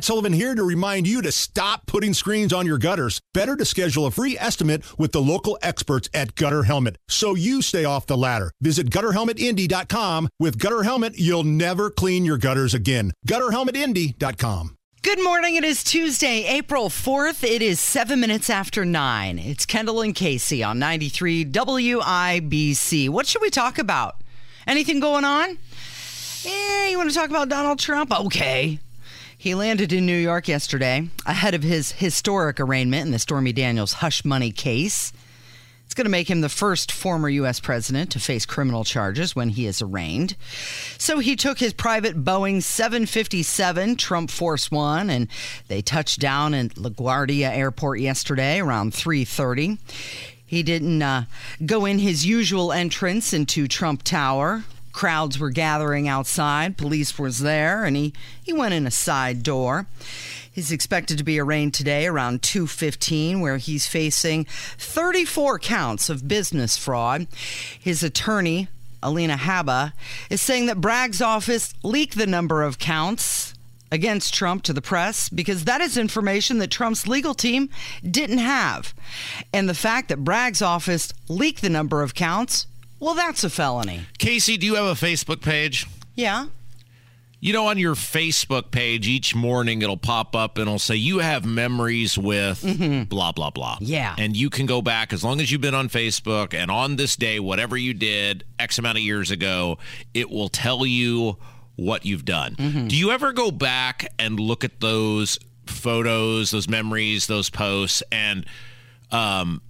Matt Sullivan here to remind you to stop putting screens on your gutters. Better to schedule a free estimate with the local experts at Gutter Helmet so you stay off the ladder. Visit gutterhelmetindy.com. With Gutter Helmet, you'll never clean your gutters again. Gutterhelmetindy.com. Good morning. It is Tuesday, April 4th. It is seven minutes after nine. It's Kendall and Casey on 93 WIBC. What should we talk about? Anything going on? Eh, you want to talk about Donald Trump? Okay. He landed in New York yesterday ahead of his historic arraignment in the Stormy Daniels hush money case. It's going to make him the first former U.S. president to face criminal charges when he is arraigned. So he took his private Boeing 757 Trump Force One, and they touched down at LaGuardia Airport yesterday around 3:30. He didn't uh, go in his usual entrance into Trump Tower. Crowds were gathering outside. Police was there, and he, he went in a side door. He's expected to be arraigned today around 2:15 where he's facing 34 counts of business fraud. His attorney, Alina Habba, is saying that Bragg's office leaked the number of counts against Trump to the press because that is information that Trump's legal team didn't have. And the fact that Bragg's office leaked the number of counts, well that's a felony. Casey, do you have a Facebook page? Yeah. You know, on your Facebook page, each morning it'll pop up and it'll say, You have memories with blah, blah, blah. Yeah. And you can go back as long as you've been on Facebook and on this day, whatever you did X amount of years ago, it will tell you what you've done. Do you ever go back and look at those photos, those memories, those posts, and um,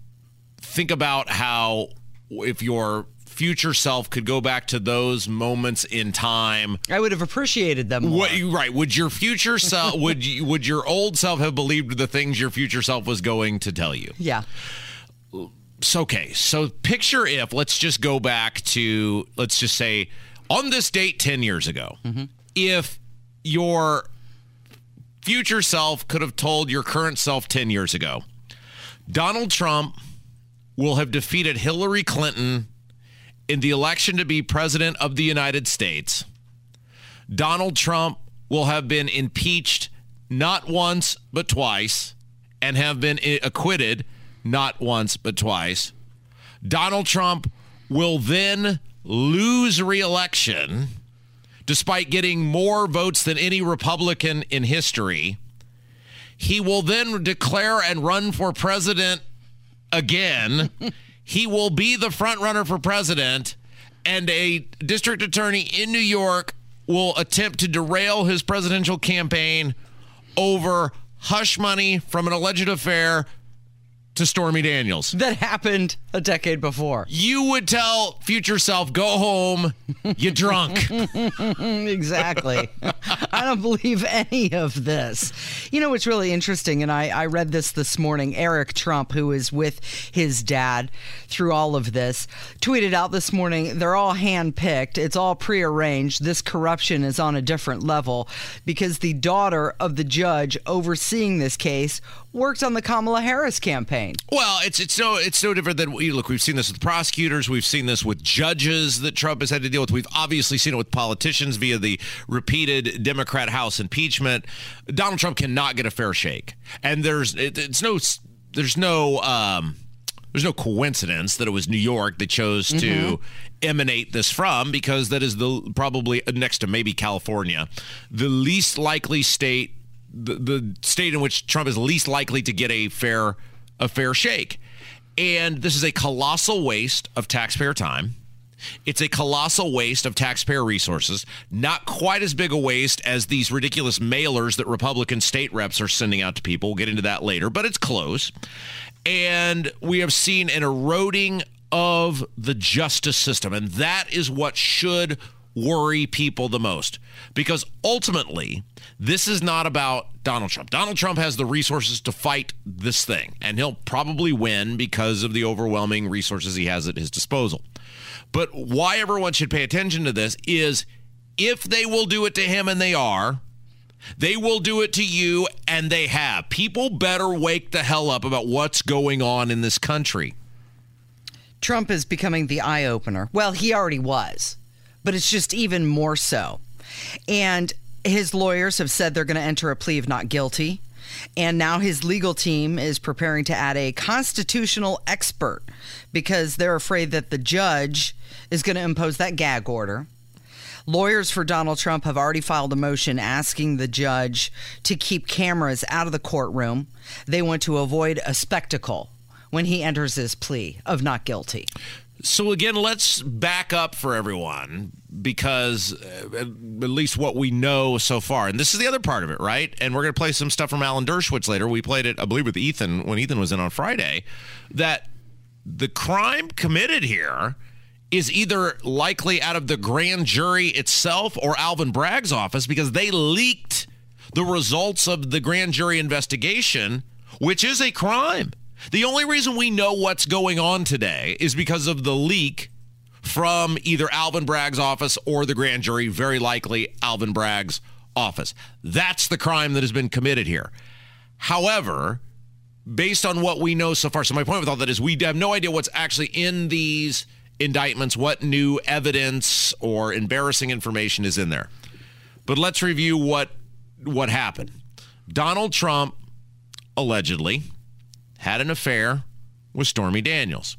think about how if your future self could go back to those moments in time I would have appreciated them more. what you right? Would your future self would you, would your old self have believed the things your future self was going to tell you? Yeah. So okay, so picture if let's just go back to let's just say on this date 10 years ago. Mm-hmm. If your future self could have told your current self 10 years ago, Donald Trump will have defeated Hillary Clinton in the election to be president of the United States. Donald Trump will have been impeached not once, but twice, and have been acquitted not once, but twice. Donald Trump will then lose reelection despite getting more votes than any Republican in history. He will then declare and run for president again. he will be the front runner for president, and a district attorney in New York will attempt to derail his presidential campaign over hush money from an alleged affair to Stormy Daniels. That happened a decade before. You would tell future self, go home, you drunk. exactly. I don't believe any of this. You know what's really interesting, and I, I read this this morning. Eric Trump, who is with his dad through all of this, tweeted out this morning they're all handpicked, it's all prearranged. This corruption is on a different level because the daughter of the judge overseeing this case worked on the Kamala Harris campaign. Well, it's it's no it's no different than look. We've seen this with prosecutors. We've seen this with judges that Trump has had to deal with. We've obviously seen it with politicians via the repeated Democrat House impeachment. Donald Trump cannot get a fair shake, and there's it, it's no there's no um, there's no coincidence that it was New York that chose to emanate this from because that is the probably next to maybe California, the least likely state the, the state in which Trump is least likely to get a fair a fair shake. And this is a colossal waste of taxpayer time. It's a colossal waste of taxpayer resources. Not quite as big a waste as these ridiculous mailers that Republican state reps are sending out to people. We'll get into that later, but it's close. And we have seen an eroding of the justice system. And that is what should worry people the most because ultimately this is not about Donald Trump. Donald Trump has the resources to fight this thing and he'll probably win because of the overwhelming resources he has at his disposal. But why everyone should pay attention to this is if they will do it to him and they are they will do it to you and they have. People better wake the hell up about what's going on in this country. Trump is becoming the eye opener. Well, he already was, but it's just even more so. And His lawyers have said they're going to enter a plea of not guilty. And now his legal team is preparing to add a constitutional expert because they're afraid that the judge is going to impose that gag order. Lawyers for Donald Trump have already filed a motion asking the judge to keep cameras out of the courtroom. They want to avoid a spectacle when he enters his plea of not guilty. So again, let's back up for everyone because uh, at least what we know so far, and this is the other part of it, right? And we're going to play some stuff from Alan Dershowitz later. We played it, I believe, with Ethan when Ethan was in on Friday. That the crime committed here is either likely out of the grand jury itself or Alvin Bragg's office because they leaked the results of the grand jury investigation, which is a crime. The only reason we know what's going on today is because of the leak from either Alvin Bragg's office or the grand jury, very likely Alvin Bragg's office. That's the crime that has been committed here. However, based on what we know so far, so my point with all that is we have no idea what's actually in these indictments, what new evidence or embarrassing information is in there. But let's review what what happened. Donald Trump allegedly had an affair with Stormy Daniels.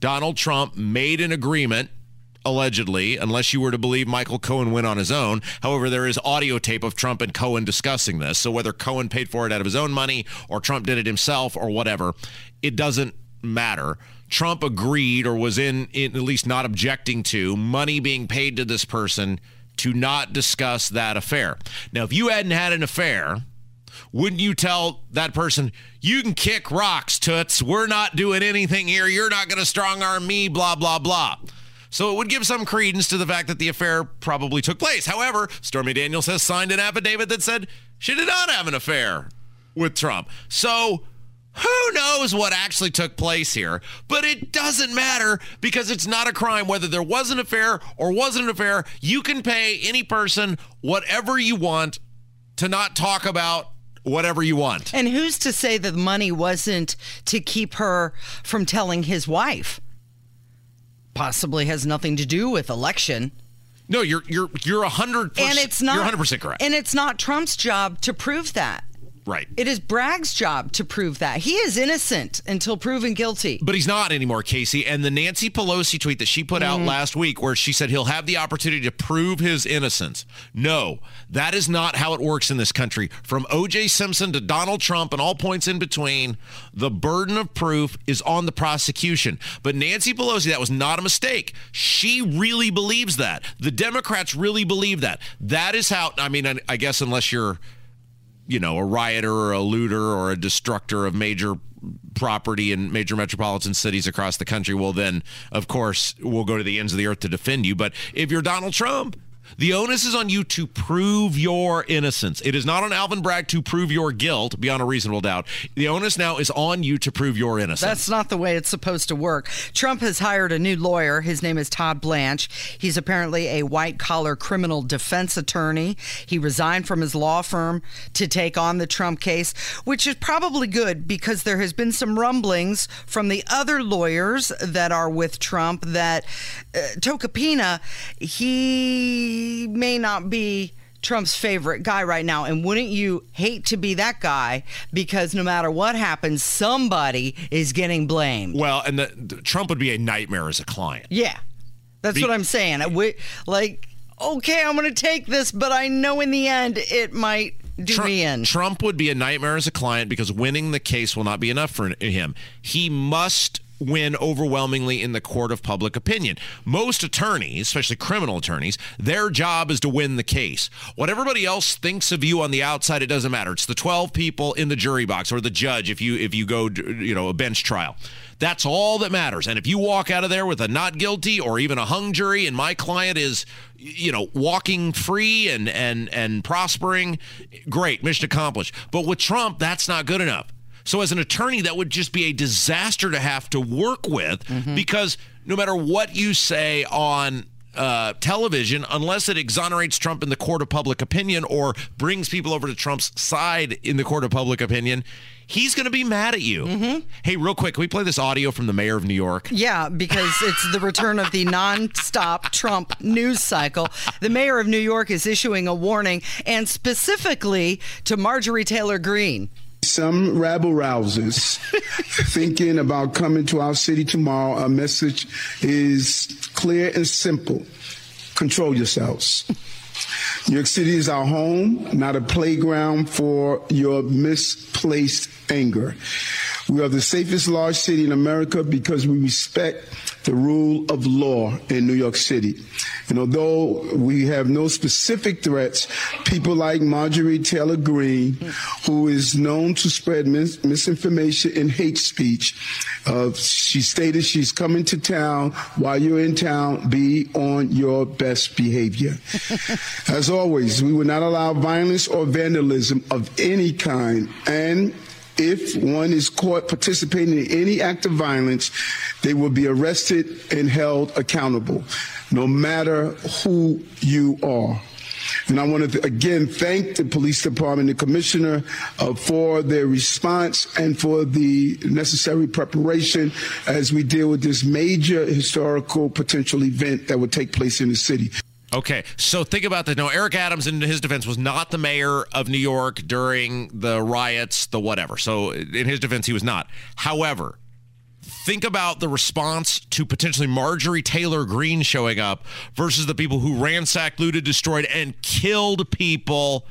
Donald Trump made an agreement allegedly, unless you were to believe Michael Cohen went on his own. However, there is audio tape of Trump and Cohen discussing this. So whether Cohen paid for it out of his own money or Trump did it himself or whatever, it doesn't matter. Trump agreed or was in, in at least not objecting to money being paid to this person to not discuss that affair. Now, if you hadn't had an affair, wouldn't you tell that person, you can kick rocks, toots. We're not doing anything here. You're not going to strong arm me, blah, blah, blah. So it would give some credence to the fact that the affair probably took place. However, Stormy Daniels has signed an affidavit that said she did not have an affair with Trump. So who knows what actually took place here? But it doesn't matter because it's not a crime whether there was an affair or wasn't an affair. You can pay any person whatever you want to not talk about whatever you want. And who's to say that the money wasn't to keep her from telling his wife? Possibly has nothing to do with election. No, you're you're you're a hundred And it's not you're hundred percent correct. And it's not Trump's job to prove that. Right. It is Bragg's job to prove that. He is innocent until proven guilty. But he's not anymore, Casey. And the Nancy Pelosi tweet that she put out Mm-hmm. last week, where she said he'll have the opportunity to prove his innocence. No, that is not how it works in this country. From O.J. Simpson to Donald Trump and all points in between, the burden of proof is on the prosecution. But Nancy Pelosi, that was not a mistake. She really believes that. The Democrats really believe that. That is how, I mean, I- I guess unless you're you know, a rioter or a looter or a destructor of major property in major metropolitan cities across the country, well, then, of course, we'll go to the ends of the earth to defend you. But if you're Donald Trump, the onus is on you to prove your innocence. It is not on Alvin Bragg to prove your guilt beyond a reasonable doubt. The onus now is on you to prove your innocence. That's not the way it's supposed to work. Trump has hired a new lawyer. His name is Todd Blanche. He's apparently a white collar criminal defense attorney. He resigned from his law firm to take on the Trump case, which is probably good because there has been some rumblings from the other lawyers that are with Trump that uh, Tacopina, he may not be Trump's favorite guy right now. And wouldn't you hate to be that guy? Because no matter what happens, somebody is getting blamed. well, and the, the- Trump would be a nightmare as a client. Yeah. That's Be- what I'm saying. Wi- like, okay, I'm going to take this, but I know in the end it might do Trump, me in. Trump would be a nightmare as a client because winning the case will not be enough for him. He must win overwhelmingly in the court of public opinion. Most attorneys, especially criminal attorneys, their job is to win the case. What everybody else thinks of you on the outside, it doesn't matter. It's the 12 people in the jury box or the judge if you if you go you know a bench trial. That's all that matters. And if you walk out of there with a not guilty or even a hung jury and my client is you know walking free and and and prospering, great, mission accomplished. But with Trump, that's not good enough. So as an attorney, that would just be a disaster to have to work with because no matter what you say on uh, television unless it exonerates Trump in the court of public opinion or brings people over to Trump's side in the court of public opinion he's going to be mad at you. Mm-hmm. Hey, real quick, can we play this audio from the mayor of New York? Yeah, because it's the return of the nonstop Trump news cycle. The mayor of New York is issuing a warning, and specifically to Marjorie Taylor Greene. Some rabble rousers thinking about coming to our city tomorrow. Our message is clear and simple control yourselves. New York City is our home, not a playground for your misplaced anger. We are the safest large city in America because we respect the rule of law in New York City. And although we have no specific threats, people like Marjorie Taylor Greene, who is known to spread mis- misinformation and hate speech, uh, she stated she's coming to town. While you're in town, be on your best behavior. As always, we will not allow violence or vandalism of any kind. And if one is caught participating in any act of violence, they will be arrested and held accountable, no matter who you are. And I want to again thank the police department, the commissioner, uh, for their response and for the necessary preparation as we deal with this major historical potential event that would take place in the city. Okay, so think about that. No, Eric Adams, in his defense, was not the mayor of New York during the riots, the whatever. So, in his defense, he was not. However, think about the response to potentially Marjorie Taylor Greene showing up versus the people who ransacked, looted, destroyed, and killed people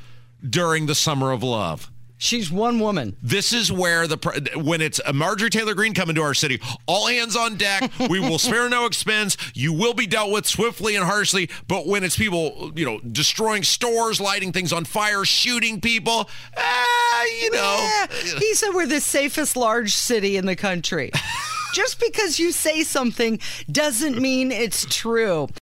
during the Summer of Love. She's one woman. This is where the when it's a Marjorie Taylor Greene coming to our city, all hands on deck. We will spare no expense. You will be dealt with swiftly and harshly. But when it's people, you know, destroying stores, lighting things on fire, shooting people, ah, you know. Yeah. He said we're the safest large city in the country. Just because you say something doesn't mean it's true.